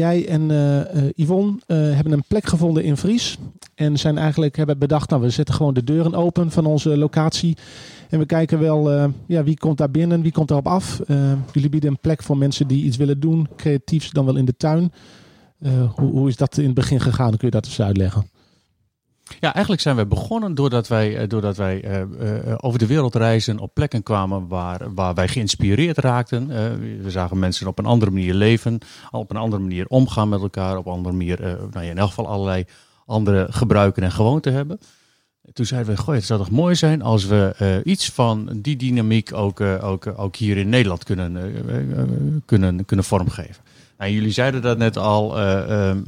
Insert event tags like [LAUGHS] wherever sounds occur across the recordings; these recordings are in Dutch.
Jij en uh, Yvonne uh, hebben een plek gevonden in Vries. En zijn eigenlijk hebben bedacht, nou we zetten gewoon de deuren open van onze locatie. En we kijken wel, ja, wie komt daar binnen, wie komt daarop af. jullie bieden een plek voor mensen die iets willen doen, creatiefs dan wel in de tuin. Hoe, hoe, is dat in het begin gegaan? Kun je dat eens uitleggen? Ja, eigenlijk zijn we begonnen doordat wij, eh, doordat wij uh, uh, over de wereld reizen, op plekken kwamen waar, waar wij geïnspireerd raakten. We zagen mensen op een andere manier leven, op een andere manier omgaan met elkaar, op een andere manier, nou ja, in elk geval allerlei andere gebruiken en gewoonten hebben. Toen zeiden we, goh, het zou toch mooi zijn als we iets van die dynamiek ook, ook, ook hier in Nederland kunnen, kunnen, kunnen vormgeven. Nou, jullie zeiden dat net al, ehm,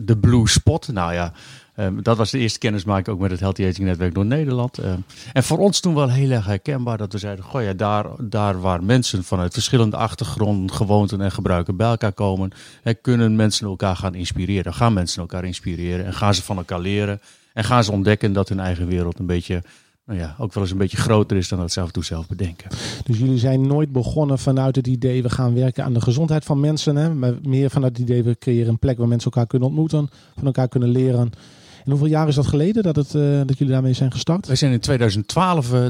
de blue spot. Nou ja, Um, dat was de eerste kennismaking ook met het Healthy Aging Netwerk door Nederland. Um, en voor ons toen wel heel erg herkenbaar dat we zeiden: goh ja, daar, daar waar mensen vanuit verschillende achtergronden, gewoonten en gebruiken bij elkaar komen, hè, kunnen mensen elkaar gaan inspireren. Gaan mensen elkaar inspireren en gaan ze van elkaar leren. En gaan ze ontdekken dat hun eigen wereld een beetje nou ja, ook wel eens een beetje groter is dan dat ze af en toe zelf bedenken. Dus jullie zijn nooit begonnen vanuit het idee we gaan werken aan de gezondheid van mensen. Hè? Maar meer vanuit het idee we creëren een plek waar mensen elkaar kunnen ontmoeten, van elkaar kunnen leren. En hoeveel jaar is dat geleden dat, het, uh, dat jullie daarmee zijn gestart? Wij zijn in 2012, uh,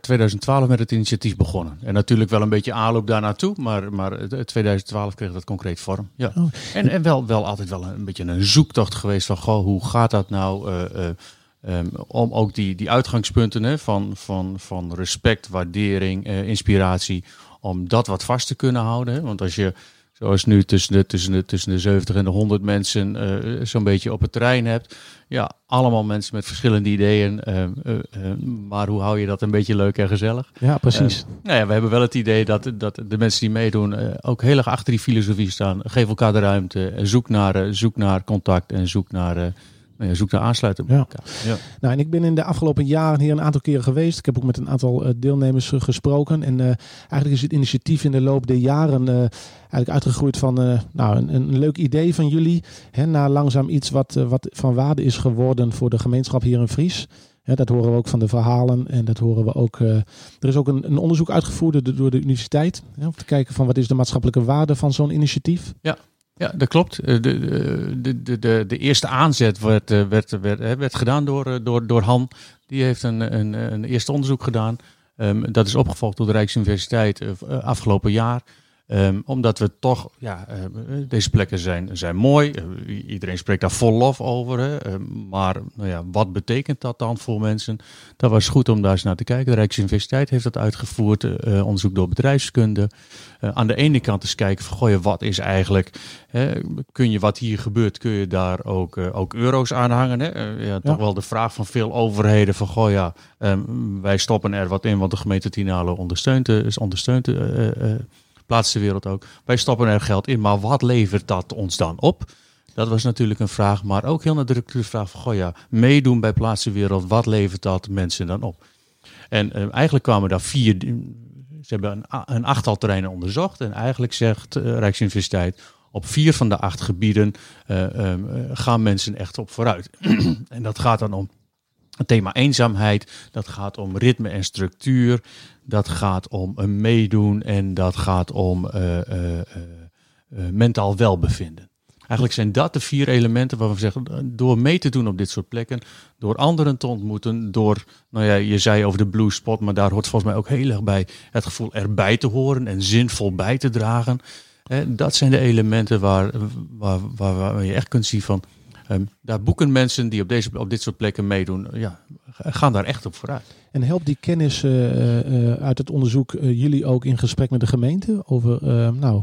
2012 met het initiatief begonnen. En natuurlijk wel een beetje aanloop daar naartoe, maar, maar 2012 kreeg dat concreet vorm. Ja. Oh. En, en wel, wel altijd wel een, beetje een zoektocht geweest van, goh, hoe gaat dat nou? Uh, um, om ook die, die uitgangspunten hè, van, van, van respect, waardering, inspiratie, om dat wat vast te kunnen houden. Hè? Want als je zoals nu tussen de, tussen de, tussen de 70 en de 100 mensen uh, zo'n beetje op het terrein hebt. Ja, allemaal mensen met verschillende ideeën. Uh, uh, maar hoe hou je dat een beetje leuk en gezellig? Ja, precies. nou ja, we hebben wel het idee dat, dat de mensen die meedoen ook heel erg achter die filosofie staan. Geef elkaar de ruimte. Zoek naar, zoek naar contact en zoek naar nou zoek naar aansluiten ja. ja. Nou, en ik ben in de afgelopen jaren hier een aantal keren geweest. Ik heb ook met een aantal uh, deelnemers uh, gesproken. En uh, eigenlijk is het initiatief in de loop der jaren eigenlijk uitgegroeid van nou, een, een, leuk idee van jullie. Hè, naar langzaam iets wat, wat van waarde is geworden voor de gemeenschap hier in Fries. Ja, dat horen we ook van de verhalen en dat horen we ook. er is ook een, een onderzoek uitgevoerd door de universiteit. Hè, om te kijken van wat is de maatschappelijke waarde van zo'n initiatief. Ja, ja, dat klopt. Eh, de, de, de, de, de eerste aanzet werd, eh, werd, werd, werd gedaan door, eh, door, door Han. Die heeft een, een, een eerste onderzoek gedaan. Um, dat is opgevolgd door de Rijksuniversiteit uh, afgelopen jaar. Um, omdat we toch, ja, uh, deze plekken zijn, zijn mooi. Uh, iedereen spreekt daar vol lof over. Hè? Uh, maar nou ja, wat betekent dat dan voor mensen? Dat was goed om daar eens naar te kijken. De Rijksuniversiteit heeft dat uitgevoerd. onderzoek door bedrijfskunde. aan de ene kant eens kijken van, goh, wat is eigenlijk... Hè? kun je wat hier gebeurt, kun je daar ook, ook euro's aan hangen? Hè? ja, toch wel de vraag van veel overheden van, goh ja, um, wij stoppen er wat in, want de gemeente Tinalo ondersteunt, ondersteunt plaatst de wereld ook. Wij stoppen er geld in, maar wat levert dat ons dan op? Dat was natuurlijk een vraag, maar ook heel nadrukkelijk de vraag goh ja, meedoen bij Plaats Wereld, wat levert dat mensen dan op? En eh, eigenlijk kwamen daar vier, ze hebben een, een achttal terreinen onderzocht en eigenlijk zegt uh, Rijksuniversiteit, op vier van de acht gebieden uh, gaan mensen echt op vooruit. [CLEARS THROAT] en dat gaat dan om het thema eenzaamheid, dat gaat om ritme en structuur, dat gaat om een meedoen en dat gaat om uh, uh, mentaal welbevinden. Eigenlijk zijn dat de vier elementen waarvan we zeggen, door mee te doen op dit soort plekken, door anderen te ontmoeten, door, nou ja, je zei over de blue spot, maar daar hoort volgens mij ook heel erg bij het gevoel erbij te horen en zinvol bij te dragen. dat zijn de elementen waar, waar, waar, waar je echt kunt zien van, Um, daar boeken mensen die op, deze, op dit soort plekken meedoen, ja, gaan daar echt op vooruit. En helpt die kennis uh, uh, uit het onderzoek jullie ook in gesprek met de gemeente over, nou,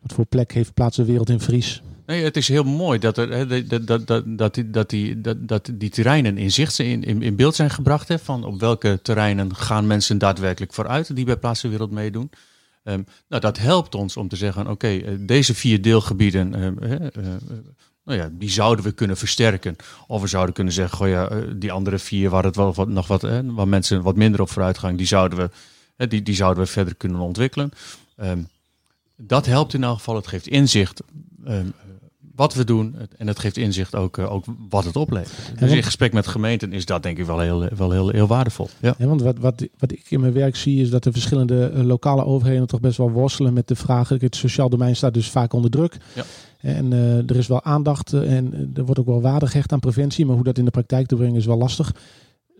wat voor plek heeft Plaats de Wereld in Fries? Nee, het is heel mooi dat, er, dat, dat, dat, dat, die, dat, die, dat, dat die terreinen in zicht in, in, in beeld zijn gebracht. Hè, van op welke terreinen gaan mensen daadwerkelijk vooruit die bij Plaats de Wereld meedoen. Um, nou, dat helpt ons om te zeggen, oké, okay, deze vier deelgebieden nou ja, die zouden we kunnen versterken. Of we zouden kunnen zeggen, goh ja, eh, die andere vier waar het wel wat, nog wat, hè, waar mensen wat minder op vooruit gaan, die zouden we, hè, die, die zouden we verder kunnen ontwikkelen. Um, dat helpt in elk geval. Het geeft inzicht. Um, wat we doen. En het geeft inzicht ook, ook wat het oplevert. Dus in gesprek met gemeenten is dat denk ik wel heel, wel heel, heel waardevol. Ja. ja want wat, wat, wat ik in mijn werk zie is dat de verschillende lokale overheden toch best wel worstelen met de vraag. Het sociaal domein staat dus vaak onder druk. Ja. En er is wel aandacht en er wordt ook wel waarde gehecht aan preventie. Maar hoe dat in de praktijk te brengen is wel lastig.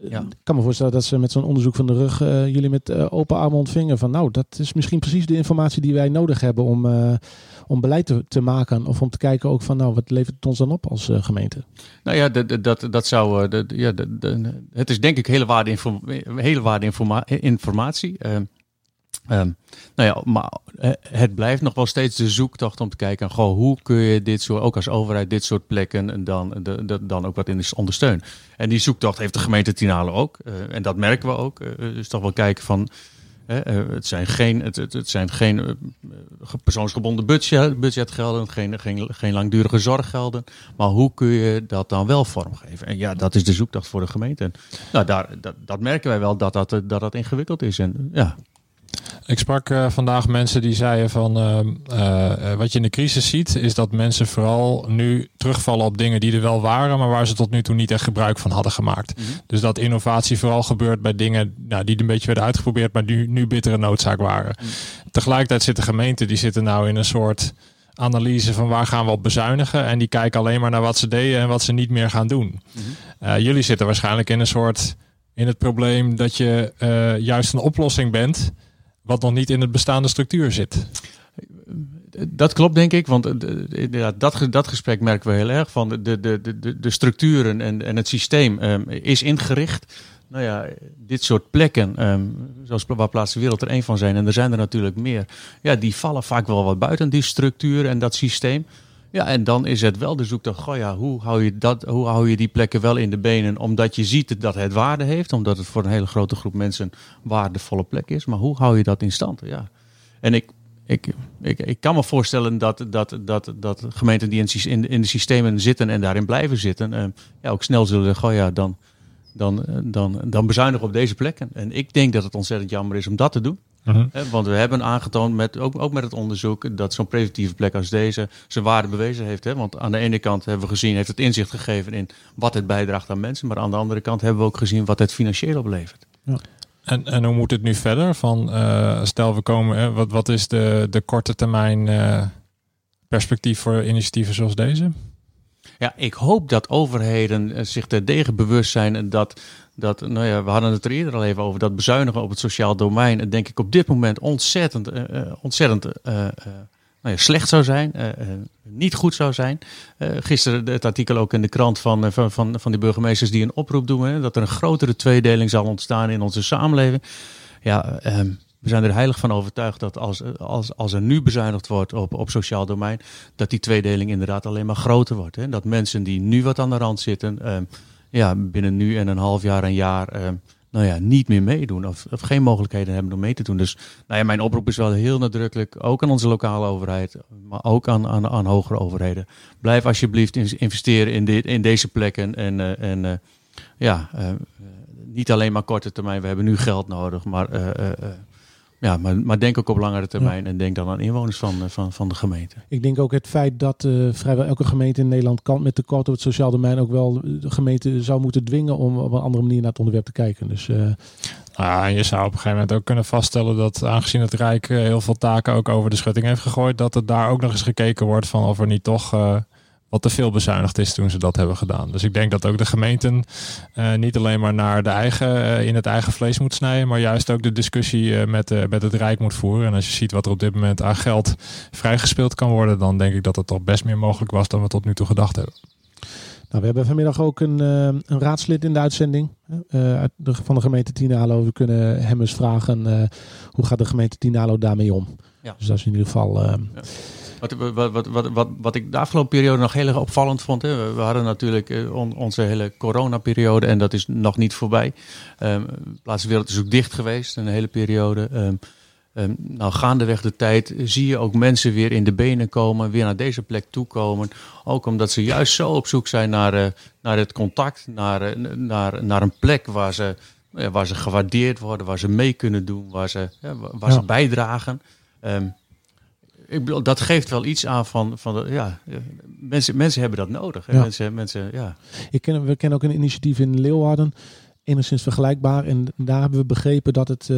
Ja. Ik kan me voorstellen dat ze met zo'n onderzoek van de rug uh, jullie met uh, open armen ontvingen. Van nou, dat is misschien precies de informatie die wij nodig hebben om, uh, om beleid te, te, maken. Of om te kijken ook van nou, wat levert het ons dan op als gemeente? Nou ja, dat, dat, dat zou. ja, het is denk ik hele waarde, hele waarde informa informatie. Um, nou ja, maar eh, het blijft nog wel steeds de zoektocht om te kijken, goh, hoe kun je dit soort, ook als overheid, dit soort plekken dan, de, dan ook wat in ondersteunen. En die zoektocht heeft de gemeente Tinalo ook. Uh, en dat merken we ook. Uh, dus toch wel kijken van, het zijn geen, het, het, het zijn geen persoonsgebonden budget, budgetgelden, geen, geen, geen langdurige zorggelden. Maar hoe kun je dat dan wel vormgeven? En ja, dat is de zoektocht voor de gemeente. En, nou, daar, dat, dat merken wij wel dat dat, dat, dat ingewikkeld is. En ja, ik sprak uh, vandaag mensen die zeiden van uh, uh, wat je in de crisis ziet, is dat mensen vooral nu terugvallen op dingen die er wel waren, maar waar ze tot nu toe niet echt gebruik van hadden gemaakt. Mm -hmm. Dus dat innovatie vooral gebeurt bij dingen nou, die een beetje werden uitgeprobeerd, maar die nu bittere noodzaak waren. Mm -hmm. Tegelijkertijd zitten gemeenten die zitten nou in een soort analyse van waar gaan we op bezuinigen. En die kijken alleen maar naar wat ze deden en wat ze niet meer gaan doen. Mm -hmm. jullie zitten waarschijnlijk in een soort in het probleem dat je juist een oplossing bent wat nog niet in het bestaande structuur zit. Dat klopt, denk ik. Want inderdaad, dat, dat gesprek merken we heel erg van. De, de, de, de structuren en, en het systeem um, is ingericht. Nou ja, dit soort plekken, um, zoals waar Plaats de Wereld er één van zijn, en er zijn er natuurlijk meer. Ja, die vallen vaak wel wat buiten die structuur en dat systeem. Ja, en dan is het wel de zoektocht. Goh ja, hoe hou, je dat, hoe hou je die plekken wel in de benen? Omdat je ziet dat het waarde heeft. Omdat het voor een hele grote groep mensen waardevolle plek is. Maar hoe hou je dat in stand? Ja. En ik, ik, ik, ik kan me voorstellen dat, dat, dat, dat gemeenten die in, in de systemen zitten en daarin blijven zitten. Eh, ja, ook snel zullen zeggen, goh ja, dan, dan, dan, dan bezuinigen op deze plekken. En ik denk dat het ontzettend jammer is om dat te doen. Uh Want we hebben aangetoond, met, ook, ook met het onderzoek, dat zo'n preventieve plek als deze zijn waarde bewezen heeft. Hè? Want aan de ene kant hebben we gezien, heeft het inzicht gegeven in wat het bijdraagt aan mensen. Maar aan de andere kant hebben we ook gezien wat het financieel oplevert. Ja. En, en hoe moet het nu verder? Van, uh, stel we komen, wat, wat is de, de korte termijn uh, perspectief voor initiatieven zoals deze? Ja, ik hoop dat overheden eh, zich er degen bewust zijn dat, dat, nou ja, we hadden het er eerder al even over, dat bezuinigen op het sociaal domein, denk ik op dit moment ontzettend, uh, ontzettend uh, nou ja, slecht zou zijn, niet goed zou zijn. gisteren het artikel ook in de krant van, van, van, van die burgemeesters die een oproep doen, hè, dat er een grotere tweedeling zal ontstaan in onze samenleving. Ja, ehm, we zijn er heilig van overtuigd dat als, als, als er nu bezuinigd wordt op, op sociaal domein, dat die tweedeling inderdaad alleen maar groter wordt. Hè? Dat mensen die nu wat aan de rand zitten, uh, ja, binnen nu en een half jaar, een jaar, uh, nou ja, niet meer meedoen of, of geen mogelijkheden hebben om mee te doen. Dus nou ja, mijn oproep is wel heel nadrukkelijk, ook aan onze lokale overheid, maar ook aan, aan, aan hogere overheden. Blijf alsjeblieft investeren in, dit, in deze plekken en, uh, en ja, niet alleen maar korte termijn, we hebben nu geld nodig, maar ja, maar, maar denk ook op langere termijn en denk dan aan inwoners van, eh, van, van de gemeente. Ik denk ook het feit dat uh, vrijwel elke gemeente in Nederland kan met tekort op het sociaal domein ook wel de gemeente zou moeten dwingen om op een andere manier naar het onderwerp te kijken. Dus, uh... ah, je zou op een gegeven moment ook kunnen vaststellen dat aangezien het Rijk heel veel taken ook over de schutting heeft gegooid, dat er daar ook nog eens gekeken wordt van of er niet toch wat te veel bezuinigd is toen ze dat hebben gedaan. Dus ik denk dat ook de gemeenten uh, niet alleen maar naar de eigen, uh, in het eigen vlees moet snijden, maar juist ook de discussie uh, met, met het Rijk moet voeren. En als je ziet wat er op dit moment aan geld vrijgespeeld kan worden, dan denk ik dat het toch best meer mogelijk was dan we tot nu toe gedacht hebben. Nou, we hebben vanmiddag ook een, een raadslid in de uitzending uit de, van de gemeente Tinalo. We kunnen hem eens vragen hoe gaat de gemeente Tinalo daarmee om. Ja. Dus dat is in ieder geval... Ja. Wat, wat, wat, wat, wat, ik de afgelopen periode nog heel erg opvallend vond. Hè, we hadden natuurlijk eh, onze hele coronaperiode en dat is nog niet voorbij. Um, de wereld is ook dicht geweest, een hele periode. Um, um, nou, gaandeweg de tijd zie je ook mensen weer in de benen komen, weer naar deze plek toekomen. Ook omdat ze juist zo op zoek zijn naar, uh, naar het contact, naar, uh, naar, naar een plek waar ze, uh, waar ze gewaardeerd worden, waar ze mee kunnen doen, waar ze, waar ja. ze bijdragen. Um, ik bedoel, dat geeft wel iets aan van, van de, ja, eh, mensen, mensen hebben dat nodig. Hè? Ja. Mensen, mensen, ja. Ik ken, we kennen ook een initiatief in Leeuwarden, enigszins vergelijkbaar. En daar hebben we begrepen dat het eh,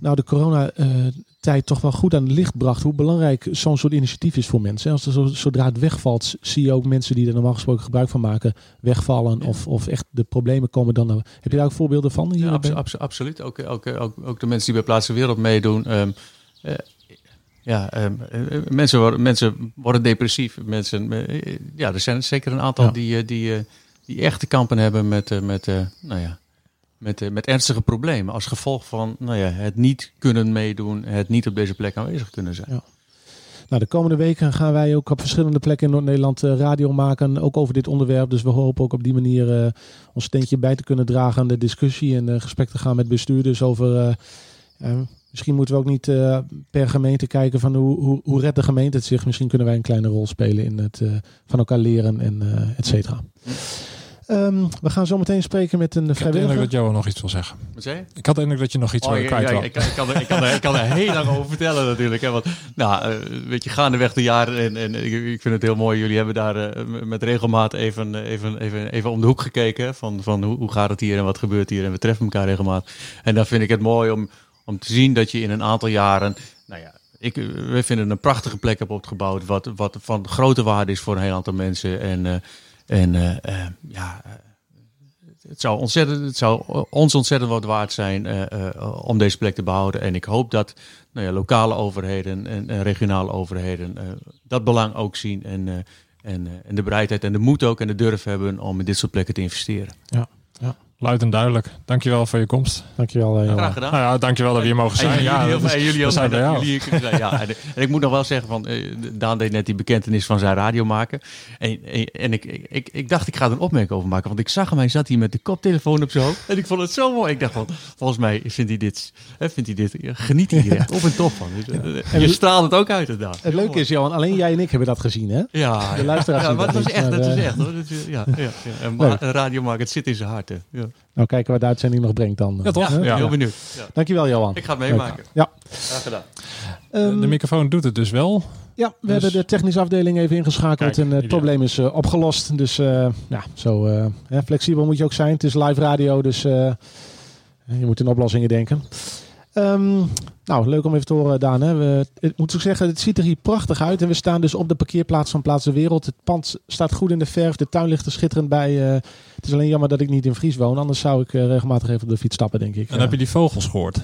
nou, de coronatijd toch wel goed aan het licht bracht. Hoe belangrijk zo'n soort initiatief is voor mensen. Als er zo, zodra het wegvalt, zie je ook mensen die er normaal gesproken gebruik van maken, wegvallen. Ja. Of, of echt de problemen komen dan. Heb je daar ook voorbeelden van? Hier Ja, abso- bij- abso- absoluut. Ook, ook, ook, ook de mensen die bij Plaats de Wereld meedoen. eh, ja, ehm, eh, mensen, worden, mensen worden depressief. Mensen, eh, ja, er zijn zeker een aantal Ja. die, eh, die, die echt te kampen hebben met, met, nou ja, met, met ernstige problemen. Als gevolg van nou ja, het niet kunnen meedoen, het niet op deze plek aanwezig kunnen zijn. Ja. Nou, de komende weken gaan wij ook op verschillende plekken in Noord-Nederland radio maken. Ook over dit onderwerp. Dus we hopen ook op die manier ons steentje bij te kunnen dragen aan de discussie. En gesprek te gaan met bestuurders over. Misschien moeten we ook niet eh, per gemeente kijken van hoe, hoe, hoe redt de gemeente het zich. Misschien kunnen wij een kleine rol spelen in het eh, van elkaar leren en eh et cetera. Ehm, we gaan zo meteen spreken met een Ik vrijwilliger. dat Johan nog iets wil zeggen. Wat zei je? Ik had de indruk dat je nog iets Oh, wil ja, kwijt ja, ik, kan, ik, kan er, ik, kan er, ik kan er heel lang over vertellen natuurlijk. Hè, want, nou, eh, weet je, gaandeweg de jaren, en, en ik, ik vind het heel mooi, jullie hebben daar met regelmaat even, even, even, even om de hoek gekeken. hè, Van, van hoe, hoe gaat het hier en wat gebeurt hier en we treffen elkaar regelmaat. En dan vind ik het mooi om, om te zien dat je in een aantal jaren, nou ja, ik, we vinden een prachtige plek hebt opgebouwd, wat, wat van grote waarde is voor een heel aantal mensen. En, eh, en eh, eh, ja, het zou, ontzettend, het zou ons ontzettend wat waard zijn om deze plek te behouden. En ik hoop dat nou ja, lokale overheden en, en regionale overheden dat belang ook zien. En, en, en de bereidheid en de moed ook en de durf hebben om in dit soort plekken te investeren. Luid en duidelijk. Dankjewel voor je komst. Dankjewel, eh, Johan. Graag gedaan. Nou ja, dankjewel dat we hier mogen En zijn. jullie, Ja, heel dat is- en jullie ook. zijn bij dat jou. jullie hier kunnen zijn. Ja, en, en ik moet nog wel zeggen, van, eh, Daan deed net die bekentenis van zijn radio maken. En, en, en ik, ik, ik dacht, ik ga er een opmerking over maken. Want ik zag hem, hij zat hier met de koptelefoon op zijn hoofd. En ik vond het zo mooi. Ik dacht van, volgens mij vindt hij dit, hè, vindt hij dit geniet hij hier echt op en top van. Dus, eh, En je straalt het ook uit, inderdaad. Het leuke is, Johan, alleen jij en ik hebben dat gezien, hè? Ja, De luisteraars ja, zien maar dat het was niet, echt, was eh, echt hoor. Dat is- Ja, ja, een radio maken, het zit in zijn hart. hè. Ja, Nou, kijken wat de uitzending nog brengt dan. Ja, toch? ja, Ja. heel benieuwd. Ja. Dankjewel, Johan. Ik ga het meemaken. Ja. Graag gedaan. Ehm, de microfoon doet het dus wel. Ja, we Dus- hebben de technische afdeling even ingeschakeld Kijk, en het ideaal. probleem is eh, opgelost. Dus eh, ja, zo eh, hè, flexibel moet je ook zijn. Het is live radio, dus eh, je moet in oplossingen denken. Ehm, nou, leuk om even te horen, Daan. Hè. We, ik moet ook zeggen, het ziet er hier prachtig uit. En we staan dus op de parkeerplaats van Plaats de Wereld. Het pand staat goed in de verf. De tuin ligt er schitterend bij. eh, het is alleen jammer dat ik niet in Fries woon. Anders zou ik eh, regelmatig even op de fiets stappen, denk ik. En Ja. heb je die vogels gehoord.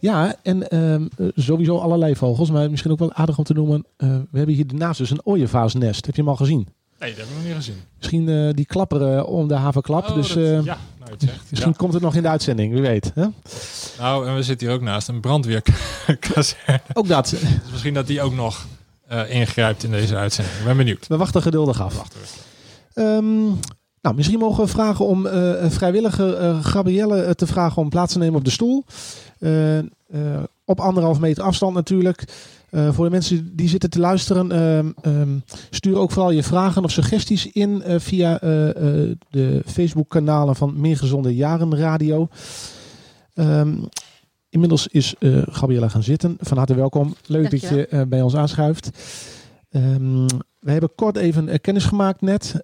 Ja, en ehm, eh, sowieso allerlei vogels. Maar misschien ook wel aardig om te noemen. we hebben hier daarnaast dus een ooievaarsnest. Heb je hem al gezien? Nee, dat heb ik nog niet gezien. Misschien eh, die klapperen om de havenklap. Oh, dus dat- eh, ja, nou, je het zegt. misschien Ja. komt het nog in de uitzending, wie weet. Hè? Nou, en we zitten hier ook naast een brandweerkazerne. Ook dat. [LAUGHS] Dus misschien dat die ook nog eh, ingrijpt in deze uitzending. Ik ben benieuwd. We wachten geduldig af. Wachten we. Ehm, nou, misschien mogen we vragen om eh, vrijwilliger eh, Gabrielle eh, te vragen om plaats te nemen op de stoel. Eh, eh, op anderhalf meter afstand natuurlijk. Eh, voor de mensen die zitten te luisteren, ehm, ehm, stuur ook vooral je vragen of suggesties in eh, via eh, de Facebook-kanalen van Meer Gezonde Jaren Radio. Ehm, inmiddels is Gabriella gaan zitten. Van harte welkom. Leuk dat je bij ons aanschuift. We hebben kort even kennis gemaakt net.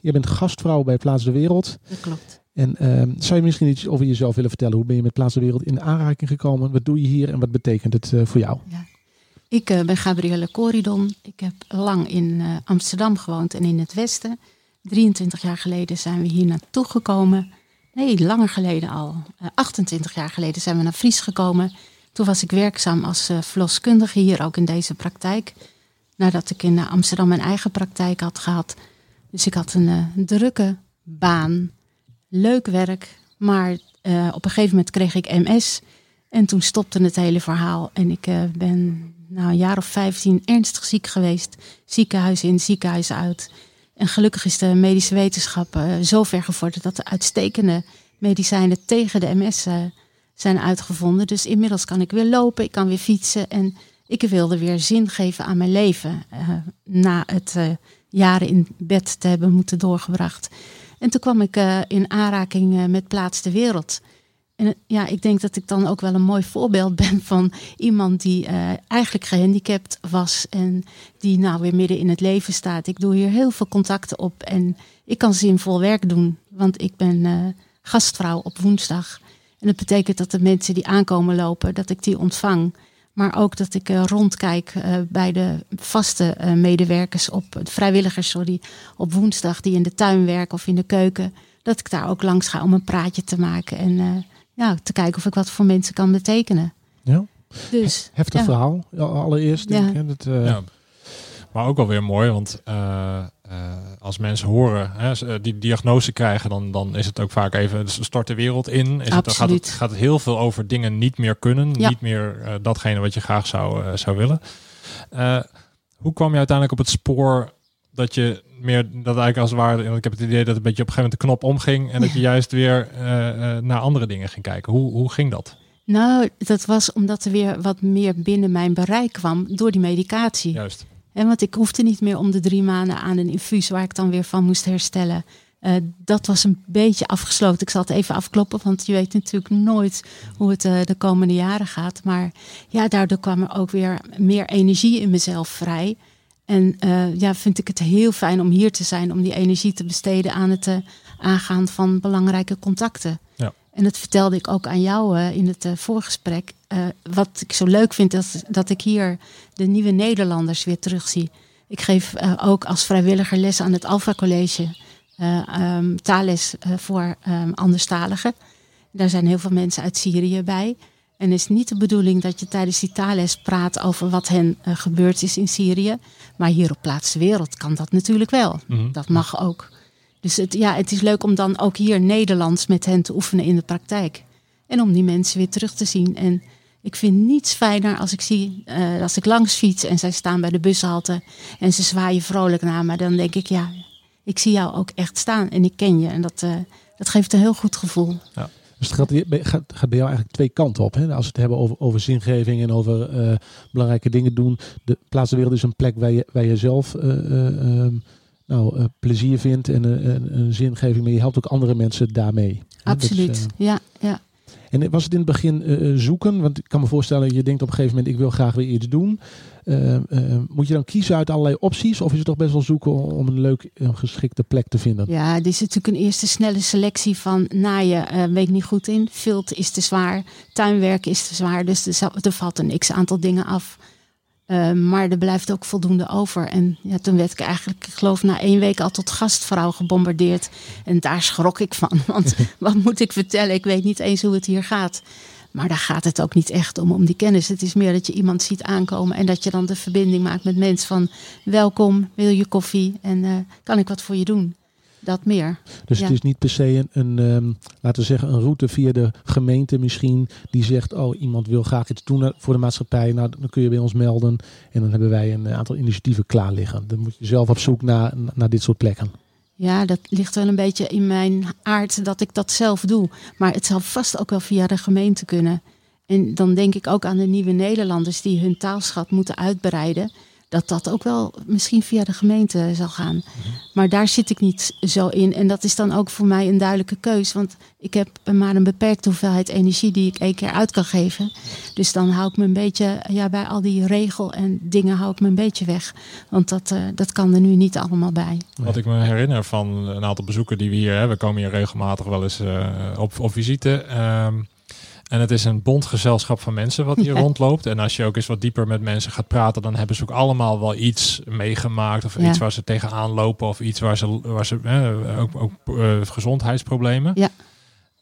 Je bent gastvrouw bij Plaats de Wereld. Dat klopt. En zou je misschien iets over jezelf willen vertellen? Hoe ben je met Plaats de Wereld in aanraking gekomen? Wat doe je hier en wat betekent het voor jou? Ik eh, ben Gabrielle Corridon. Ik heb lang in eh, Amsterdam gewoond en in het Westen. 23 jaar geleden zijn we hier naartoe gekomen. Nee, langer geleden al. Eh, 28 jaar geleden zijn we naar Fries gekomen. Toen was ik werkzaam als eh, verloskundige hier ook in deze praktijk. Nadat ik in eh, Amsterdam mijn eigen praktijk had gehad. Dus ik had een eh, drukke baan. Leuk werk. Maar eh, op een gegeven moment kreeg ik MS. En toen stopte het hele verhaal. En ik eh, ben nou, een jaar of 15 ernstig ziek geweest. Ziekenhuis in, ziekenhuis uit. En gelukkig is de medische wetenschap eh, zo ver gevorderd dat er uitstekende medicijnen tegen de MS eh, zijn uitgevonden. Dus inmiddels kan ik weer lopen, ik kan weer fietsen. En ik wilde weer zin geven aan mijn leven. eh, na het jaren in bed te hebben moeten doorgebracht. En toen kwam ik in aanraking met Plaats de Wereld. En ja, ik denk dat ik dan ook wel een mooi voorbeeld ben van iemand die uh, eigenlijk gehandicapt was en die nou weer midden in het leven staat. Ik doe hier heel veel contacten op en ik kan zinvol werk doen, want ik ben uh, gastvrouw op woensdag. En dat betekent dat de mensen die aankomen lopen, dat ik die ontvang. Maar ook dat ik rondkijk bij de vaste medewerkers op, vrijwilligers, sorry, op woensdag die in de tuin werken of in de keuken. Dat ik daar ook langs ga om een praatje te maken en ja, te kijken of ik wat voor mensen kan betekenen. Ja. Dus, Heftig ja. verhaal, allereerst. Denk Ja. ik, hè, dat, eh, Ja. Maar ook wel weer mooi, want eh, eh, als mensen horen, hè, ze, die diagnose krijgen, dan, dan is het ook vaak even, dus stort de wereld in. Is het, dan gaat, Absoluut. het, gaat het heel veel over dingen niet meer kunnen, Ja. niet meer datgene wat je graag zou, zou willen. Eh, hoe kwam je uiteindelijk op het spoor dat je meer, dat eigenlijk als het ware, ik heb het idee dat een beetje op een gegeven moment de knop omging en dat je juist weer eh, eh, naar andere dingen ging kijken. Hoe, hoe ging dat? Nou, dat was omdat er weer wat meer binnen mijn bereik kwam door die medicatie. Juist. En want ik hoefde niet meer om de drie maanden aan een infuus waar ik dan weer van moest herstellen. Eh, dat was een beetje afgesloten. Ik zal het even afkloppen, want je weet natuurlijk nooit hoe het de komende jaren gaat. Maar ja, daardoor kwam er ook weer meer energie in mezelf vrij. En eh, ja, vind ik het heel fijn om hier te zijn, om die energie te besteden aan het eh, aangaan van belangrijke contacten. Ja. En dat vertelde ik ook aan jou eh, in het voorgesprek. Wat ik zo leuk vind, dat, dat ik hier de nieuwe Nederlanders weer terugzie. Ik geef ook als vrijwilliger les aan het Alpha College. eh ehm, taalles voor ehm anderstaligen. Daar zijn heel veel mensen uit Syrië bij. En het is niet de bedoeling dat je tijdens die taalles praat over wat hen eh, gebeurd is in Syrië. Maar hier op plaats wereld kan dat natuurlijk wel. Mhm. Dat mag ook. Dus het, ja, het is leuk om dan ook hier Nederlands met hen te oefenen in de praktijk. En om die mensen weer terug te zien. En ik vind niets fijner als ik zie, eh, als ik langs fiets en zij staan bij de bushalte en ze zwaaien vrolijk naar me. Dan denk ik, ja, ik zie jou ook echt staan en ik ken je. En dat, eh, dat geeft een heel goed gevoel. Dus het gaat, gaat, gaat bij jou eigenlijk twee kanten op. Hè? Als we het hebben over, over zingeving en over eh, belangrijke dingen doen. De plaats der wereld is een plek waar je, waar je zelf eh, eh, ehm, nou, plezier vindt en een, een zingeving. Maar je helpt ook andere mensen daarmee. Is, Absoluut. ja, ja. en was het in het begin zoeken? Want ik kan me voorstellen, je denkt op een gegeven moment, ik wil graag weer iets doen. Eh, eh, moet je dan kiezen uit allerlei opties? Of is het toch best wel zoeken om een leuk, een geschikte plek te vinden? Ja, dit is natuurlijk een eerste snelle selectie van naaien. eh weet ik niet goed in. Vilt is te zwaar. Tuinwerken is te zwaar. Dus er, er valt een x aantal dingen af. Eh, maar er blijft ook voldoende over. En ja, toen werd ik eigenlijk, ik geloof na één week al tot gastvrouw gebombardeerd. En daar schrok ik van. [LAUGHS] Want [LAUGHS] wat moet ik vertellen? Ik weet niet eens hoe het hier gaat. Maar daar gaat het ook niet echt om, om die kennis. Het is meer dat je iemand ziet aankomen en dat je dan de verbinding maakt met mensen van welkom, wil je koffie en eh, kan ik wat voor je doen? Dat meer. Dus Ja. het is niet per se een, een ehm, laten we zeggen, een route via de gemeente misschien. Die zegt, oh, iemand wil graag iets doen voor de maatschappij. Nou, dan kun je bij ons melden. En dan hebben wij een aantal initiatieven klaar liggen. Dan moet je zelf op zoek naar, naar dit soort plekken. Ja, dat ligt wel een beetje in mijn aard dat ik dat zelf doe. Maar het zal vast ook wel via de gemeente kunnen. En dan denk ik ook aan de nieuwe Nederlanders die hun taalschat moeten uitbreiden. Dat dat ook wel misschien via de gemeente zal gaan. Maar daar zit ik niet zo in. En dat is dan ook voor mij een duidelijke keus. Want ik heb maar een beperkte hoeveelheid energie die ik één keer uit kan geven. Dus dan hou ik me een beetje, ja, bij al die regel en dingen hou ik me een beetje weg. Want dat, eh, dat kan er nu niet allemaal bij. Wat ik me herinner van een aantal bezoeken die we hier hebben. We komen hier regelmatig wel eens eh, op, op visite. Ehm, en het is een bondgezelschap van mensen wat hier Ja. rondloopt. En als je ook eens wat dieper met mensen gaat praten, dan hebben ze ook allemaal wel iets meegemaakt. Of Ja. iets waar ze tegenaan lopen. Of iets waar ze, waar ze eh, ook, ook eh, gezondheidsproblemen. Ja.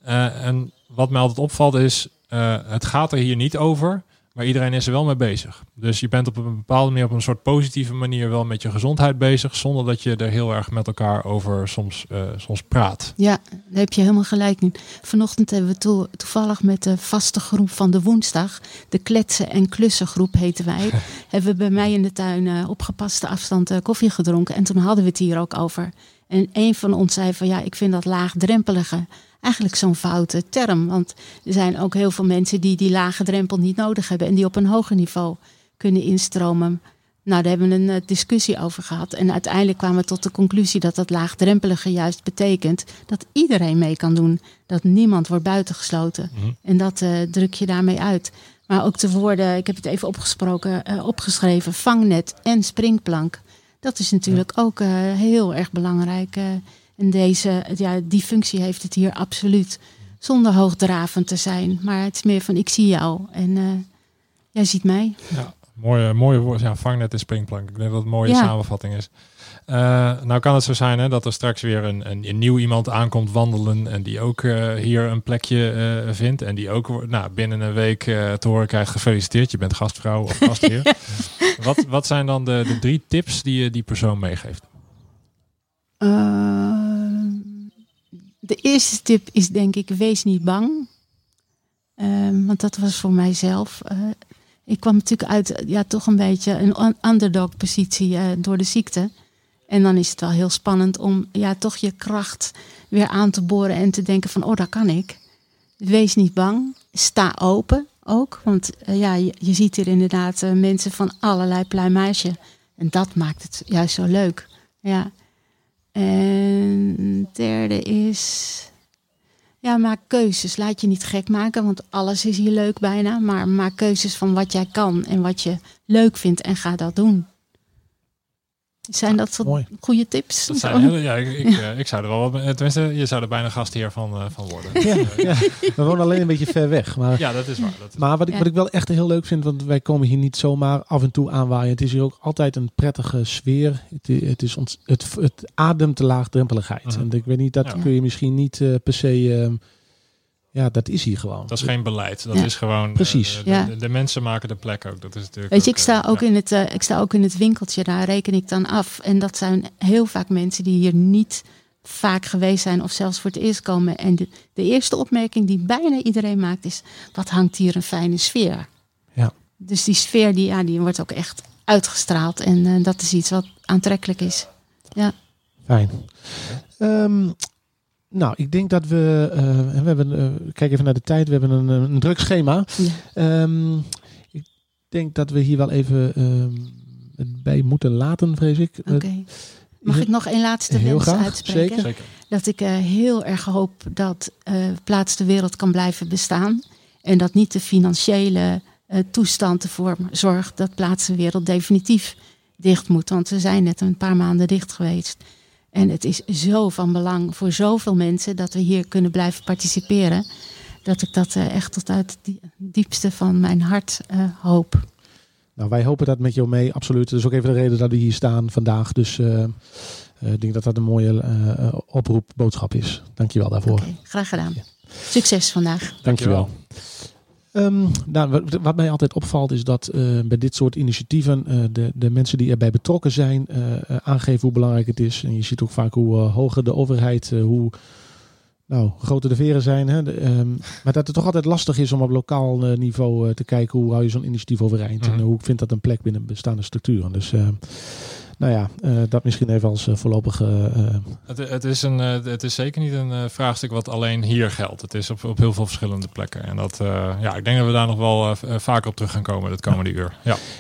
Eh, en wat mij altijd opvalt is, eh, het gaat er hier niet over. Maar iedereen is er wel mee bezig. Dus je bent op een bepaalde manier, op een soort positieve manier wel met je gezondheid bezig. Zonder dat je er heel erg met elkaar over soms, eh, soms praat. Ja, daar heb je helemaal gelijk in. Vanochtend hebben we to- toevallig met de vaste groep van de woensdag, de kletsen- en klussengroep heten wij, [LAUGHS] hebben we bij mij in de tuin eh, op gepaste afstand eh, koffie gedronken. En toen hadden we het hier ook over. En een van ons zei van ja, ik vind dat laagdrempelige eigenlijk zo'n foute term. Want er zijn ook heel veel mensen die die lage drempel niet nodig hebben en die op een hoger niveau kunnen instromen. Nou, daar hebben we een eh, discussie over gehad. En uiteindelijk kwamen we tot de conclusie dat dat laagdrempelige juist betekent dat iedereen mee kan doen. Dat niemand wordt buitengesloten. Mhm. En dat eh, druk je daarmee uit. Maar ook de woorden, ik heb het even opgesproken, eh, opgeschreven, vangnet en springplank. Dat is natuurlijk ook heel erg belangrijk. En deze, ja, die functie heeft het hier absoluut. Zonder hoogdravend te zijn. Maar het is meer van ik zie jou en eh, jij ziet mij. Ja, mooie, mooie woord. Ja, vangnet en springplank. Ik denk dat het een mooie Ja. samenvatting is. Eh, nou kan het zo zijn hè, dat er straks weer een, een, een nieuw iemand aankomt wandelen en die ook eh, hier een plekje eh, vindt en die ook nou, binnen een week eh, te horen krijgt gefeliciteerd, je bent gastvrouw of gastheer. [LAUGHS] wat, wat zijn dan de, de drie tips die je die persoon meegeeft? De eerste tip is denk ik, wees niet bang. Ehm, want dat was voor mijzelf. eh, ik kwam natuurlijk uit ja, toch een beetje een un- underdog positie eh, door de ziekte. En dan is het wel heel spannend om ja, toch je kracht weer aan te boren en te denken van, oh, dat kan ik. Wees niet bang. Sta open ook. Want eh, ja, je, je ziet hier inderdaad mensen van allerlei pluimage. En dat maakt het juist zo leuk. Ja. En derde is. Ja, maak keuzes. Laat je niet gek maken, want alles is hier leuk bijna. Maar maak keuzes van wat jij kan en wat je leuk vindt en ga dat doen. Zijn dat soort Mooi. goede tips? Dat zijn hele, ja, ik, ik, eh, ik zou er wel tenminste, je zou er bijna gastheer van, eh, van worden. Ja, ja. We wonen alleen een beetje ver weg. Maar, Ja, dat is waar. Dat is maar wat, ik, wat ik wel echt heel leuk vind, want wij komen hier niet zomaar af en toe aanwaaien. Het is hier ook altijd een prettige sfeer. Het, is ont, het, het ademt de laagdrempeligheid. Mhm. En ik weet niet, dat Ja. kun je misschien niet eh, per se... ja, dat is hier gewoon. Dat is geen beleid. Dat Ja. is gewoon. eh, Precies. De, de, Ja. de- de mensen maken de plek ook. Dat is natuurlijk. Weet je, ik sta eh, ook, ja. in het, eh, ik sta ook in het winkeltje, daar reken ik dan af. En dat zijn heel vaak mensen die hier niet vaak geweest zijn of zelfs voor het eerst komen. En de, de eerste opmerking die bijna iedereen maakt is, wat hangt hier een fijne sfeer. Ja. Dus die sfeer die, ja, die wordt ook echt uitgestraald. En eh, dat is iets wat aantrekkelijk is. Fijn. Ehm, nou, ik denk dat we... eh, we hebben, eh, kijk even naar de tijd. We hebben een, eh, een druk schema. Ja. Ehm, ik denk dat we hier wel even ehm, het bij moeten laten, vrees ik. Oké. Mag ik nog één laatste Heel wens graag, uitspreken? zeker. Dat ik eh, heel erg hoop dat eh Plaats de Wereld kan blijven bestaan. En dat niet de financiële eh, toestand ervoor zorgt dat Plaats de Wereld definitief dicht moet. Want we zijn net een paar maanden dicht geweest. En het is zo van belang voor zoveel mensen dat we hier kunnen blijven participeren. Dat ik dat eh, echt tot uit het die- diepste van mijn hart eh, hoop. Nou, wij hopen dat met jou mee, absoluut. Dat is ook even de reden dat we hier staan vandaag. Dus eh, eh, ik denk dat dat een mooie eh oproep, boodschap is. Dankjewel daarvoor. Graag gedaan. Succes vandaag. Dankjewel. Ehm, nou, wat, mij altijd opvalt is dat eh, bij dit soort initiatieven eh, de, de mensen die erbij betrokken zijn eh, aangeven hoe belangrijk het is. En je ziet ook vaak hoe hoger de overheid, hoe nou, groter de veren zijn. Hè? De, ehm, maar dat het toch altijd lastig is om op lokaal niveau te kijken hoe hou je zo'n initiatief overeind. Mhm. En hoe vindt dat een plek binnen bestaande structuren. Dus eh, nou ja, eh, dat misschien even als eh, voorlopige... eh, Het, het, is een, het is zeker niet een vraagstuk wat alleen hier geldt. Het is op, op heel veel verschillende plekken. En dat, ja, ik denk dat we daar nog wel vaker op terug gaan komen het komende uur. Ja.